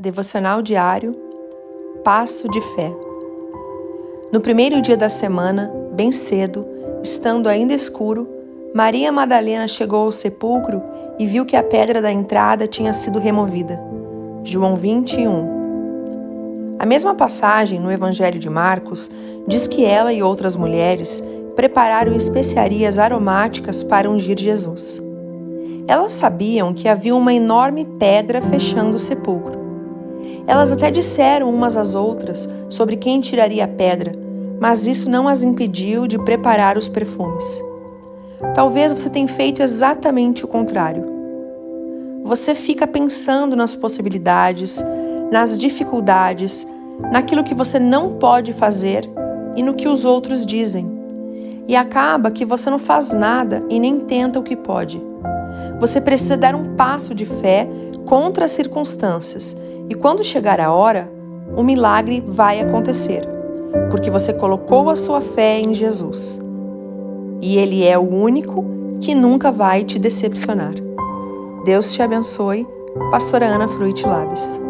Devocional diário Passo de Fé. No primeiro dia da semana, bem cedo, estando ainda escuro, Maria Madalena chegou ao sepulcro e viu que a pedra da entrada tinha sido removida. João 21. A mesma passagem no Evangelho de Marcos diz que ela e outras mulheres prepararam especiarias aromáticas para ungir Jesus. Elas sabiam que havia uma enorme pedra fechando o sepulcro. Elas até disseram umas às outras sobre quem tiraria a pedra, mas isso não as impediu de preparar os perfumes. Talvez você tenha feito exatamente o contrário. Você fica pensando nas possibilidades, nas dificuldades, naquilo que você não pode fazer e no que os outros dizem. E acaba que você não faz nada e nem tenta o que pode. Você precisa dar um passo de fé contra as circunstâncias e quando chegar a hora, o milagre vai acontecer, porque você colocou a sua fé em Jesus. E Ele é o único que nunca vai te decepcionar. Deus te abençoe. Pastora Ana Fruit Labes.